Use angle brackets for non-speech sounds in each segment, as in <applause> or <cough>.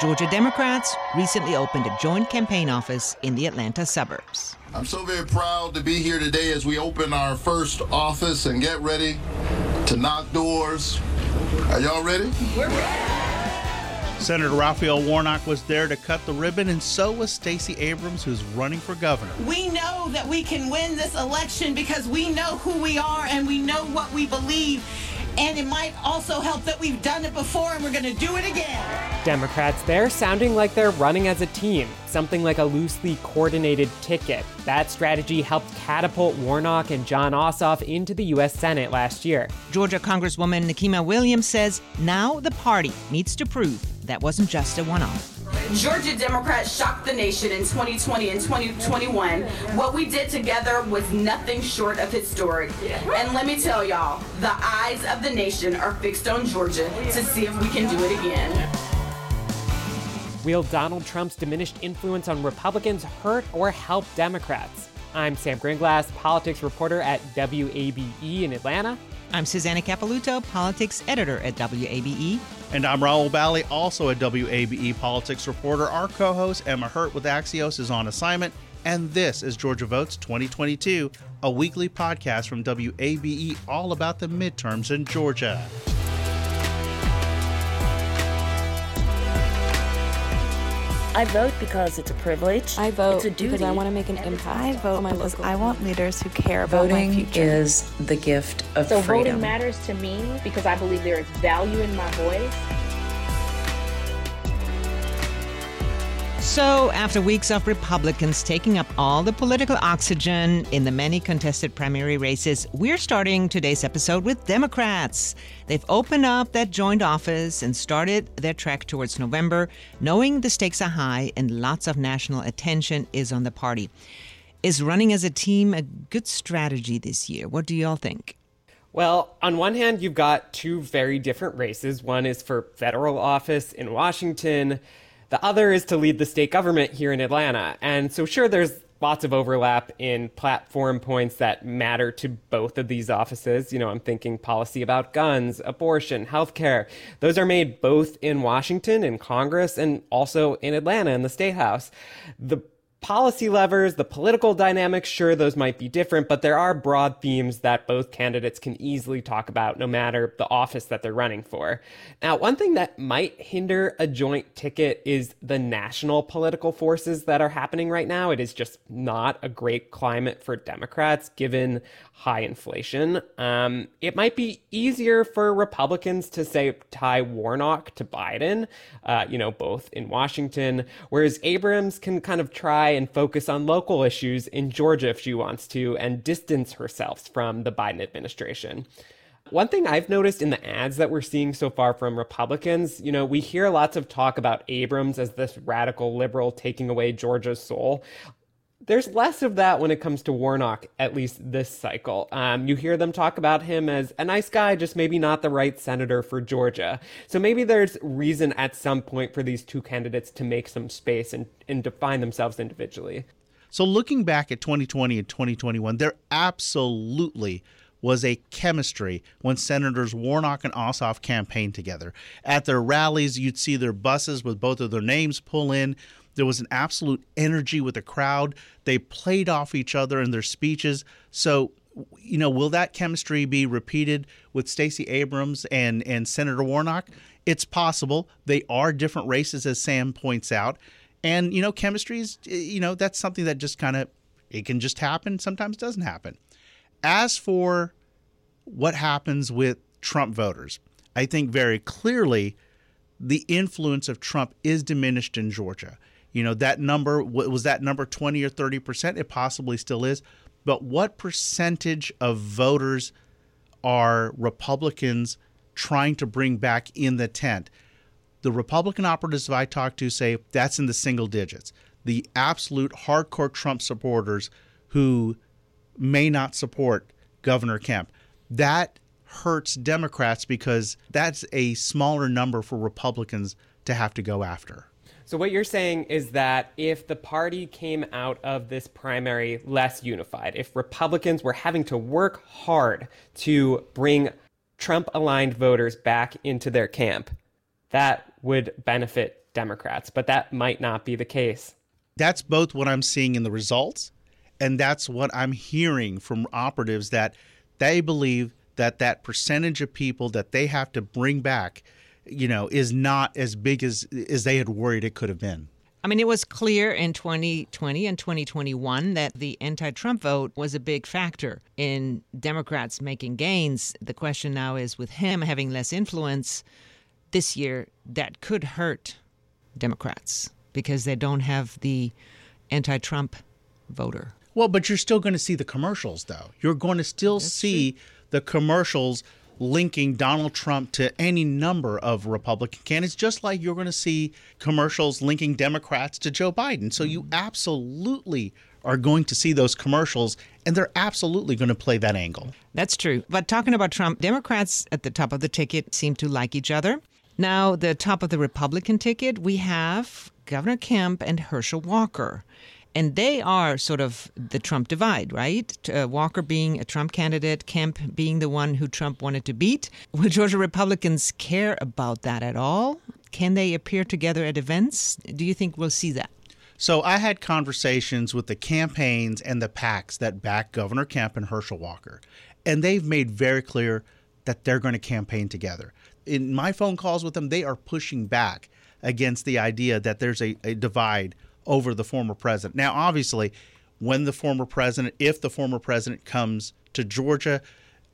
Georgia Democrats recently opened a joint campaign office in the Atlanta suburbs. I'm so very proud to be here today as we open our first office and get ready to knock doors. Are y'all ready? We're ready. Senator Raphael Warnock was there to cut the ribbon, and so was Stacey Abrams, who's running for governor. We know that we can win this election because we know who we are and we know what we believe. And it might also help that we've done it before and we're going to do it again. Democrats there sounding like they're running as a team, something like a loosely coordinated ticket. That strategy helped catapult Warnock and Jon Ossoff into the U.S. Senate last year. Georgia Congresswoman Nikema Williams says now the party needs to prove that wasn't just a one off. Georgia Democrats shocked the nation in 2020 and 2021. What we did together was nothing short of historic. And let me tell y'all, the eyes of the nation are fixed on Georgia to see if we can do it again. Will Donald Trump's diminished influence on Republicans hurt or help Democrats? I'm Sam Gringlas, politics reporter at WABE in Atlanta. I'm Susanna Capelouto, politics editor at WABE. And I'm Rahul Bali, also a WABE politics reporter. Our co host, Emma Hurt with Axios, is on assignment. And this is Georgia Votes 2022, a weekly podcast from WABE all about the midterms in Georgia. I vote because it's a privilege. I vote it's a duty. because I want to make an impact. I vote because I want leaders who care about Voting my future. is the gift of so freedom. So voting matters to me because I believe there is value in my voice. So, after weeks of Republicans taking up all the political oxygen in the many contested primary races, we're starting today's episode with Democrats. They've opened up that joint office and started their trek towards November, knowing the stakes are high and lots of national attention is on the party. Is running as a team a good strategy this year? What do y'all think? Well, on one hand, you've got two very different races. One is for federal office in Washington. The other is to lead the state government here in Atlanta. And so, sure, there's lots of overlap in platform points that matter to both of these offices. You know, I'm thinking policy about guns, abortion, healthcare. Those are made both in Washington, in Congress, and also in Atlanta, in the State House. The policy levers, the political dynamics, sure, those might be different, but there are broad themes that both candidates can easily talk about no matter the office that they're running for. Now, one thing that might hinder a joint ticket is the national political forces that are happening right now. It is just not a great climate for Democrats given high inflation. Um, it might be easier for Republicans to say tie Warnock to Biden, uh, you know, both in Washington, whereas Abrams can kind of try and focus on local issues in Georgia if she wants to and distance herself from the Biden administration. One thing I've noticed in the ads that we're seeing so far from Republicans, you know, we hear lots of talk about Abrams as this radical liberal taking away Georgia's soul there's less of that when it comes to Warnock, at least this cycle. Um, you hear them talk about him as a nice guy, just maybe not the right senator for Georgia. So maybe there's reason at some point for these two candidates to make some space and, and define themselves individually. So looking back at 2020 and 2021, there absolutely was a chemistry when Senators Warnock and Ossoff campaigned together. At their rallies, you'd see their buses with both of their names pull in. There was an absolute energy with the crowd. They played off each other in their speeches. So, you know, will that chemistry be repeated with Stacey Abrams and, and Senator Warnock? It's possible. They are different races, as Sam points out. And, you know, chemistry is, eh, you know, that's something that just kind of, it can just happen, sometimes doesn't happen. As for what happens with Trump voters, I think very clearly the influence of Trump is diminished in Georgia. You know, that number was that number 20 or 30%? It possibly still is. But what percentage of voters are Republicans trying to bring back in the tent? The Republican operatives I talk to say that's in the single digits. The absolute hardcore Trump supporters who may not support Governor Kemp. That hurts Democrats because that's a smaller number for Republicans to have to go after. So, what you're saying is that if the party came out of this primary less unified, if Republicans were having to work hard to bring Trump aligned voters back into their camp, that would benefit Democrats, but that might not be the case. That's both what I'm seeing in the results, and that's what I'm hearing from operatives that they believe that that percentage of people that they have to bring back, you know, is not as big as as they had worried it could have been. I mean, it was clear in 2020 and 2021 that the anti Trump vote was a big factor in Democrats making gains. The question now is with him having less influence this year, that could hurt Democrats because they don't have the anti Trump voter. Well, but you're still going to see the commercials, though. You're going to still That's see true. the commercials linking Donald Trump to any number of Republican candidates, just like you're going to see commercials linking Democrats to Joe Biden. So you mm-hmm. absolutely are going to see those commercials, and they're absolutely going to play that angle. That's true. But talking about Trump, Democrats at the top of the ticket seem to like each other. Now, the top of the Republican ticket, we have Governor Kemp and Herschel Walker. And they are sort of the Trump divide, right? Uh, Walker being a Trump candidate, Kemp being the one who Trump wanted to beat. Will Georgia Republicans care about that at all? Can they appear together at events? Do you think we'll see that? So I had conversations with the campaigns and the PACs that back Governor Kemp and Herschel Walker, and they've made very clear that they're going to campaign together. In my phone calls with them, they are pushing back against the idea that there's a, a divide over the former president. Now, obviously, when the former president, if the former president comes to Georgia,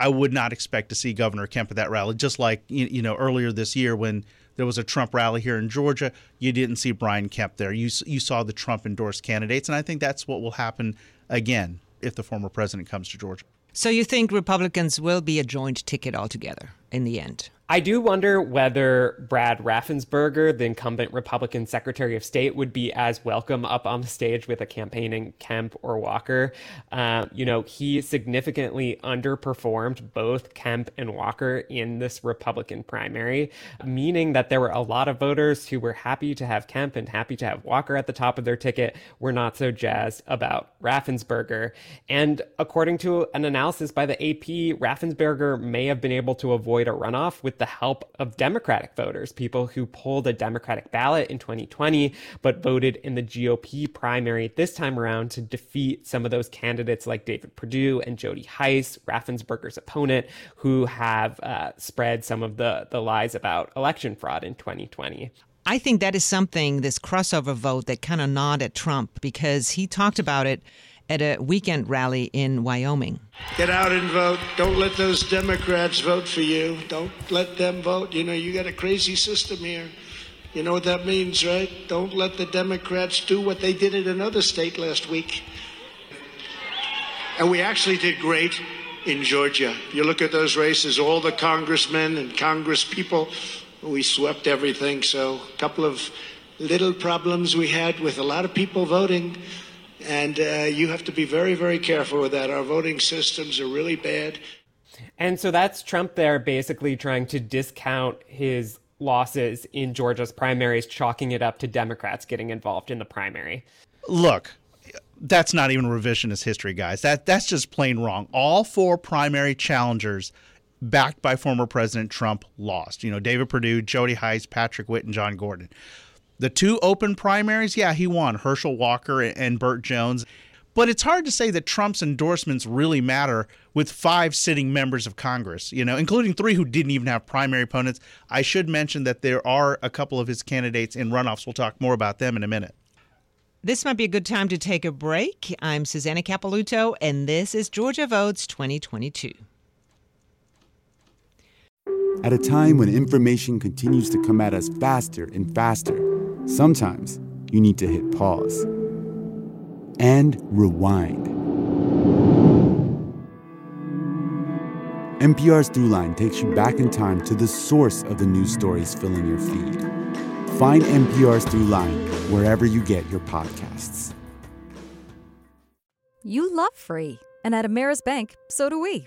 I would not expect to see Governor Kemp at that rally. Just like you know earlier this year when there was a Trump rally here in Georgia, you didn't see Brian Kemp there. You you saw the Trump endorsed candidates, and I think that's what will happen again if the former president comes to Georgia. So you think Republicans will be a joint ticket altogether in the end? I do wonder whether Brad Raffensperger, the incumbent Republican Secretary of State, would be as welcome up on the stage with a campaigning Kemp or Walker. Uh, you know, he significantly underperformed both Kemp and Walker in this Republican primary, meaning that there were a lot of voters who were happy to have Kemp and happy to have Walker at the top of their ticket, were not so jazzed about Raffensperger. And according to an analysis by the AP, Raffensperger may have been able to avoid a runoff with the help of Democratic voters, people who pulled a Democratic ballot in 2020, but voted in the GOP primary this time around to defeat some of those candidates like David Perdue and Jody Hice, Raffensperger's opponent, who have uh, spread some of the, the lies about election fraud in 2020. I think that is something, this crossover vote, that kind of gnawed at Trump because he talked about it at a weekend rally in Wyoming. Get out and vote. Don't let those Democrats vote for you. Don't let them vote. You know, you got a crazy system here. You know what that means, right? Don't let the Democrats do what they did in another state last week. And we actually did great in Georgia. You look at those races, all the congressmen and congresspeople, we swept everything. So, a couple of little problems we had with a lot of people voting. And uh, you have to be very, very careful with that. Our voting systems are really bad. And so that's Trump there basically trying to discount his losses in Georgia's primaries, chalking it up to Democrats getting involved in the primary. Look, that's not even revisionist history, guys. That that's just plain wrong. All four primary challengers backed by former President Trump lost. You know, David Perdue, Jody Hice, Patrick Witt, and John Gordon. The two open primaries, yeah, he won Herschel Walker and Burt Jones. But it's hard to say that Trump's endorsements really matter with five sitting members of Congress, you know, including three who didn't even have primary opponents. I should mention that there are a couple of his candidates in runoffs. We'll talk more about them in a minute. This might be a good time to take a break. I'm Susanna Capelouto, and this is Georgia Votes 2022. At a time when information continues to come at us faster and faster, Sometimes you need to hit pause and rewind. NPR's Throughline takes you back in time to the source of the news stories filling your feed. Find NPR's Throughline wherever you get your podcasts. You love free, and at Ameris Bank, so do we.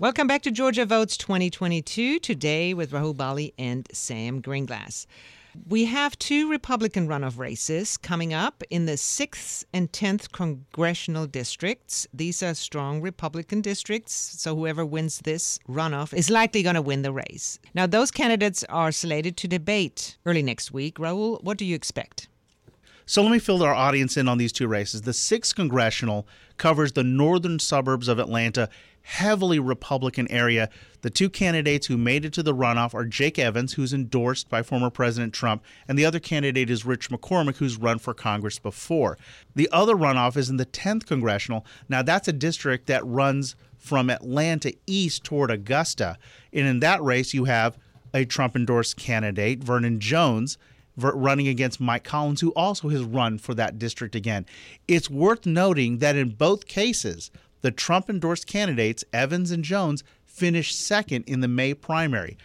Welcome back to Georgia Votes 2022, today with Rahul Bali and Sam Gringlas. We have two Republican runoff races coming up in the 6th and 10th congressional districts. These are strong Republican districts, so whoever wins this runoff is likely going to win the race. Now, those candidates are slated to debate early next week. Rahul, what do you expect? So let me fill our audience in on these two races. The 6th congressional covers the northern suburbs of Atlanta heavily Republican area. The two candidates who made it to the runoff are Jake Evans, who's endorsed by former President Trump, and the other candidate is Rich McCormick, who's run for Congress before. The other runoff is in the 10th congressional. Now, that's a district that runs from Atlanta east toward Augusta. And in that race, you have a Trump endorsed candidate, Vernon Jones, running against Mike Collins, who also has run for that district again. It's worth noting that in both cases, the Trump endorsed candidates, Evans and Jones, finished second in the May primary.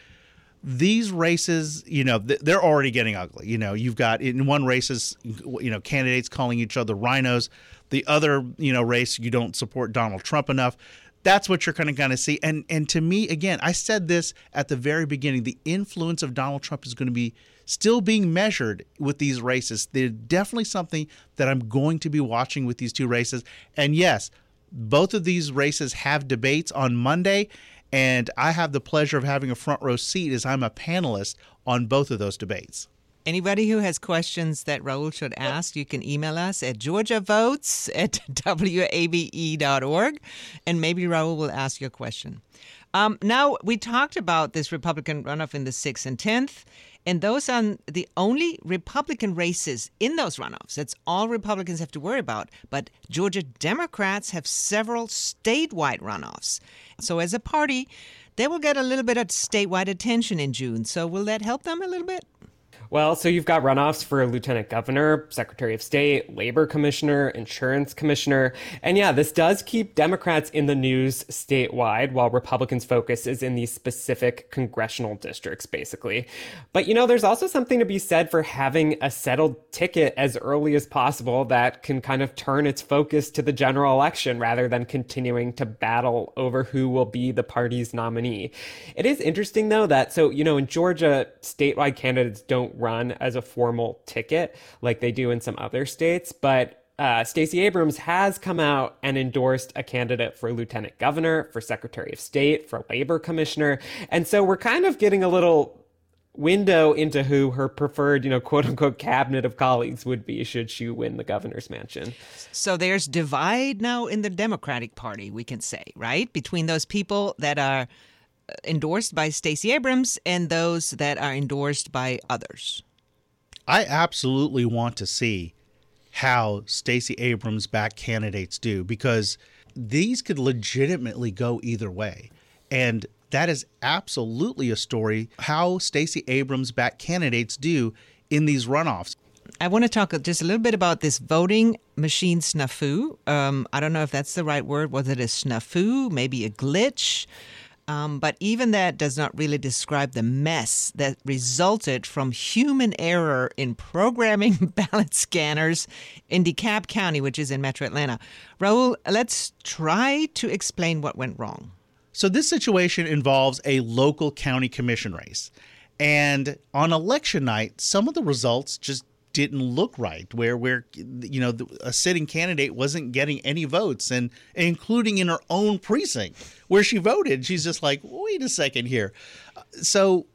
These races, you know, they're already getting ugly. You know, you've got in one races, you know, candidates calling each other rhinos. The other, you know, race, you don't support Donald Trump enough that's what you're kind of going to see. And and to me, again, I said this at the very beginning: the influence of Donald Trump is going to be still being measured with these races. They're definitely something that I'm going to be watching with these two races. And yes, both of these races have debates on Monday, and I have the pleasure of having a front row seat as I'm a panelist on both of those debates. Anybody who has questions that Rahul should ask, you can email us at georgiavotes at <laughs> wabe.org, and maybe Rahul will ask you a question. Um, now, we talked about this Republican runoff in the 6th and 10th, and those are the only Republican races in those runoffs. That's all Republicans have to worry about. But Georgia Democrats have several statewide runoffs. So as a party, they will get a little bit of statewide attention in June. So will that help them a little bit? Well, so you've got runoffs for lieutenant governor, secretary of state, labor commissioner, insurance commissioner. And yeah, this does keep Democrats in the news statewide while Republicans' focus is in these specific congressional districts, basically. But you know, there's also something to be said for having a settled ticket as early as possible that can kind of turn its focus to the general election rather than continuing to battle over who will be the party's nominee. It is interesting, though, that so, you know, in Georgia, statewide candidates don't run as a formal ticket like they do in some other states, but uh, Stacey Abrams has come out and endorsed a candidate for lieutenant governor, for secretary of state, for labor commissioner. And so we're kind of getting a little window into who her preferred, you know, quote unquote cabinet of colleagues would be should she win the governor's mansion. So there's divide now in the Democratic Party, we can say, right? Between those people that are endorsed by Stacey Abrams and those that are endorsed by others? I absolutely want to see how Stacey Abrams back candidates do because these could legitimately go either way. And that is absolutely a story how Stacey Abrams back candidates do in these runoffs. I want to talk just a little bit about this voting machine snafu. Um, I don't know if that's the right word. Was it a snafu? Maybe a glitch? Um, but even that does not really describe the mess that resulted from human error in programming <laughs> ballot scanners in DeKalb County, which is in metro Atlanta. Rahul, let's try to explain what went wrong. So, this situation involves a local county commission race. And on election night, some of the results just didn't look right where where you know a sitting candidate wasn't getting any votes and including in her own precinct where she voted. She's just like wait a second here. So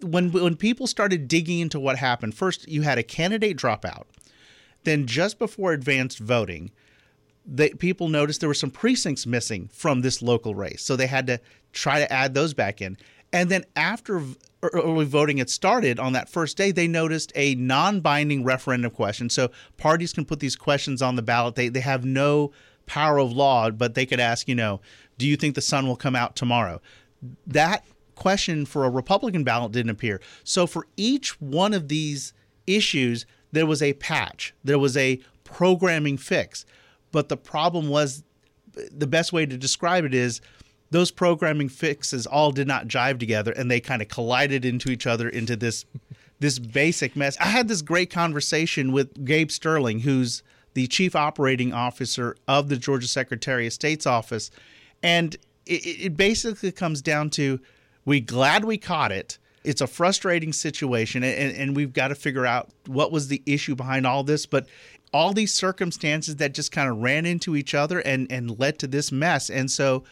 when when people started digging into what happened first you had a candidate drop out. Then just before advanced voting they, people noticed there were some precincts missing from this local race. So they had to try to add those back in and then after early voting had started on that first day, they noticed a non binding referendum question. So parties can put these questions on the ballot. They, they have no power of law, but they could ask, you know, do you think the sun will come out tomorrow? That question for a Republican ballot didn't appear. So for each one of these issues, there was a patch, there was a programming fix. But the problem was the best way to describe it is those programming fixes all did not jive together and they kind of collided into each other into this this basic mess. I had this great conversation with Gabe Sterling, who's the chief operating officer of the Georgia Secretary of State's office, and it, it basically comes down to we glad we caught it. It's a frustrating situation, and, and we've got to figure out what was the issue behind all this. But all these circumstances that just kind of ran into each other and, and led to this mess. And so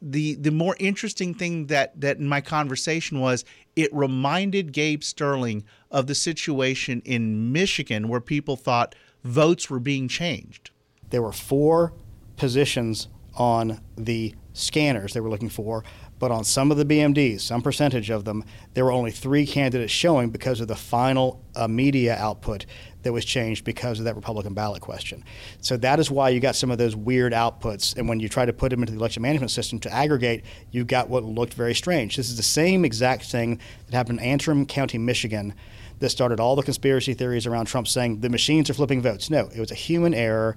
the the more interesting thing that that in my conversation was it reminded Gabe Sterling of the situation in Michigan where people thought votes were being changed. There were four positions on the scanners they were looking for, but on some of the BMDs, some percentage of them, there were only three candidates showing because of the final uh, media output that was changed because of that Republican ballot question. So that is why you got some of those weird outputs. And when you try to put them into the election management system to aggregate, you got what looked very strange. This is the same exact thing that happened in Antrim County, Michigan. That started all the conspiracy theories around Trump saying the machines are flipping votes. No, it was a human error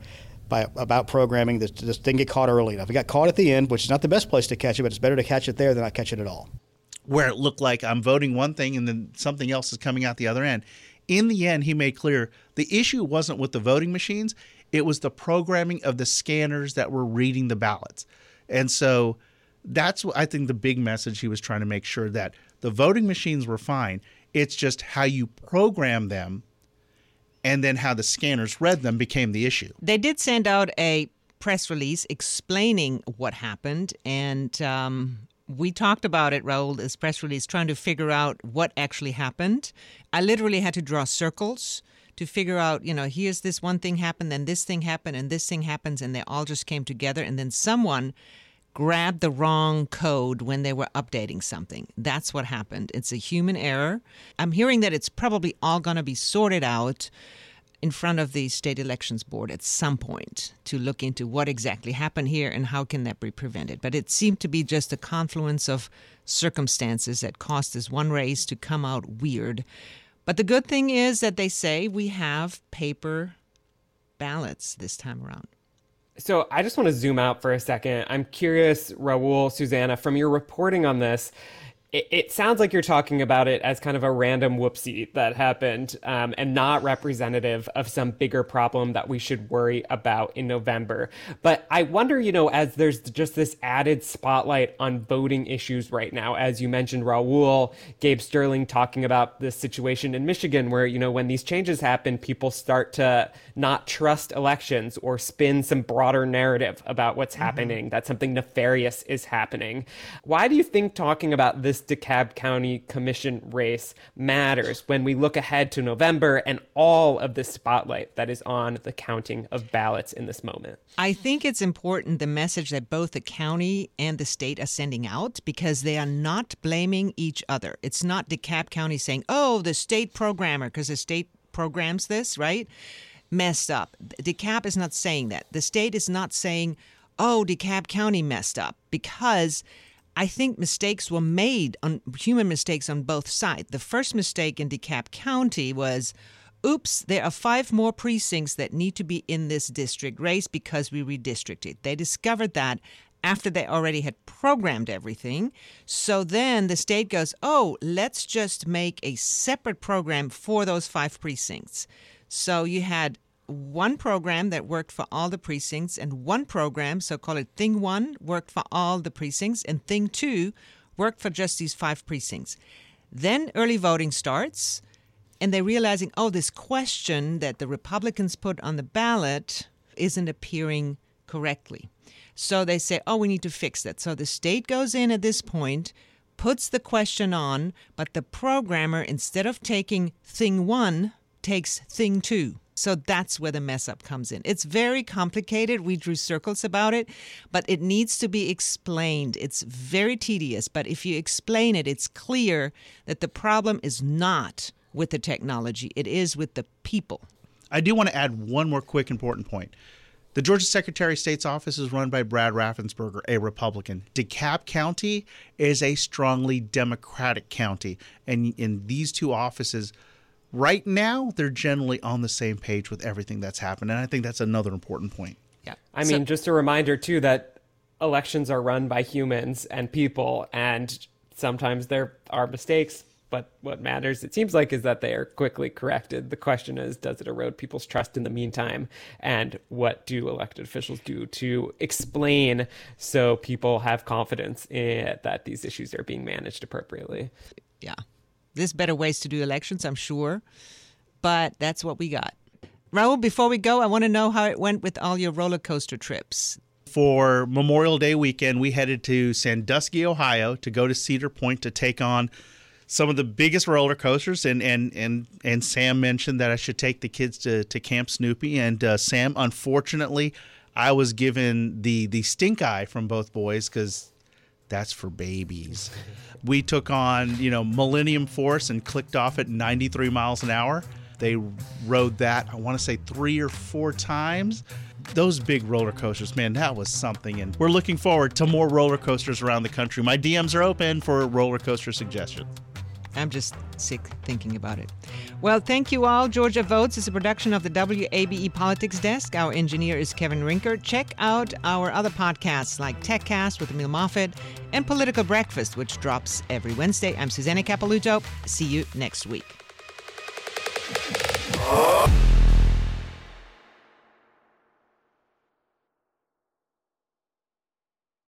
by, about programming that just didn't get caught early enough. It got caught at the end, which is not the best place to catch it, but it's better to catch it there than not catch it at all. Where it looked like I'm voting one thing and then something else is coming out the other end. In the end, he made clear the issue wasn't with the voting machines, it was the programming of the scanners that were reading the ballots. And so that's what I think the big message he was trying to make sure that the voting machines were fine. It's just how you program them and then how the scanners read them became the issue. They did send out a press release explaining what happened, and um, we talked about it, Rahul, this press release, trying to figure out what actually happened. I literally had to draw circles to figure out, you know, here's this one thing happened, then this thing happened, and this thing happens, and they all just came together, and then someone grabbed the wrong code when they were updating something. That's what happened. It's a human error. I'm hearing that it's probably all going to be sorted out in front of the state elections board at some point to look into what exactly happened here and how can that be prevented. But it seemed to be just a confluence of circumstances that caused this one race to come out weird. But the good thing is that they say we have paper ballots this time around. So I just want to zoom out for a second. I'm curious, Rahul, Susanna, from your reporting on this, it, it, sounds like you're talking about it as kind of a random whoopsie that happened um, and not representative of some bigger problem that we should worry about in November. But I wonder, you know, as there's just this added spotlight on voting issues right now, as you mentioned, Rahul, Gabe Sterling talking about this situation in Michigan, where, you know, when these changes happen, people start to not trust elections or spin some broader narrative about what's mm-hmm. happening, that something nefarious is happening. Why do you think talking about this DeKalb County Commission race matters when we look ahead to November and all of the spotlight that is on the counting of ballots in this moment. I think it's important the message that both the county and the state are sending out because they are not blaming each other. It's not DeKalb County saying, oh, the state programmer, because the state programs this, right? Messed up. DeKalb is not saying that. The state is not saying, oh, DeKalb County messed up because I think mistakes were made on human mistakes on both sides. The first mistake in DeKalb County was oops, there are five more precincts that need to be in this district race because we redistricted. They discovered that after they already had programmed everything. So then the state goes, oh, let's just make a separate program for those five precincts. So you had one program that worked for all the precincts, and one program, so call it Thing One, worked for all the precincts, and Thing Two worked for just these five precincts. Then early voting starts, and they're realizing, oh, this question that the Republicans put on the ballot isn't appearing correctly. So they say, oh, we need to fix that. So the state goes in at this point, puts the question on, but the programmer, instead of taking thing one, takes thing two. So that's where the mess up comes in. It's very complicated. We drew circles about it, but it needs to be explained. It's very tedious, but if you explain it, it's clear that the problem is not with the technology, it is with the people. I do want to add one more quick important point. The Georgia Secretary of State's office is run by Brad Raffensperger, a Republican. DeKalb County is a strongly Democratic county, and in these two offices, right now they're generally on the same page with everything that's happened and i think that's another important point yeah i mean just a reminder too that elections are run by humans and people, and sometimes there are mistakes. But what matters, it seems like, is that they are quickly corrected. The question is, does it erode people's trust in the meantime? And what do elected officials do to explain so people have confidence in, that these issues are being managed appropriately? Yeah. There's better ways to do elections, I'm sure. But that's what we got. Rahul, before we go, I want to know how it went with all your roller coaster trips. For Memorial Day weekend, we headed to Sandusky, Ohio to go to Cedar Point to take on some of the biggest roller coasters and and and and Sam mentioned that I should take the kids to, to Camp Snoopy and uh, Sam unfortunately I was given the the stink eye from both boys cuz that's for babies. We took on, you know, Millennium Force and clicked off at 93 miles an hour. They rode that, I want to say 3 or 4 times. Those big roller coasters, man, that was something. And we're looking forward to more roller coasters around the country. My DMs are open for roller coaster suggestions. I'm just sick thinking about it. Well, thank you all. Georgia Votes is a production of the WABE Politics Desk. Our engineer is Kevin Rinker. Check out our other podcasts like TechCast with Emil Moffatt and Political Breakfast, which drops every Wednesday. I'm Susanna Capelouto. See you next week.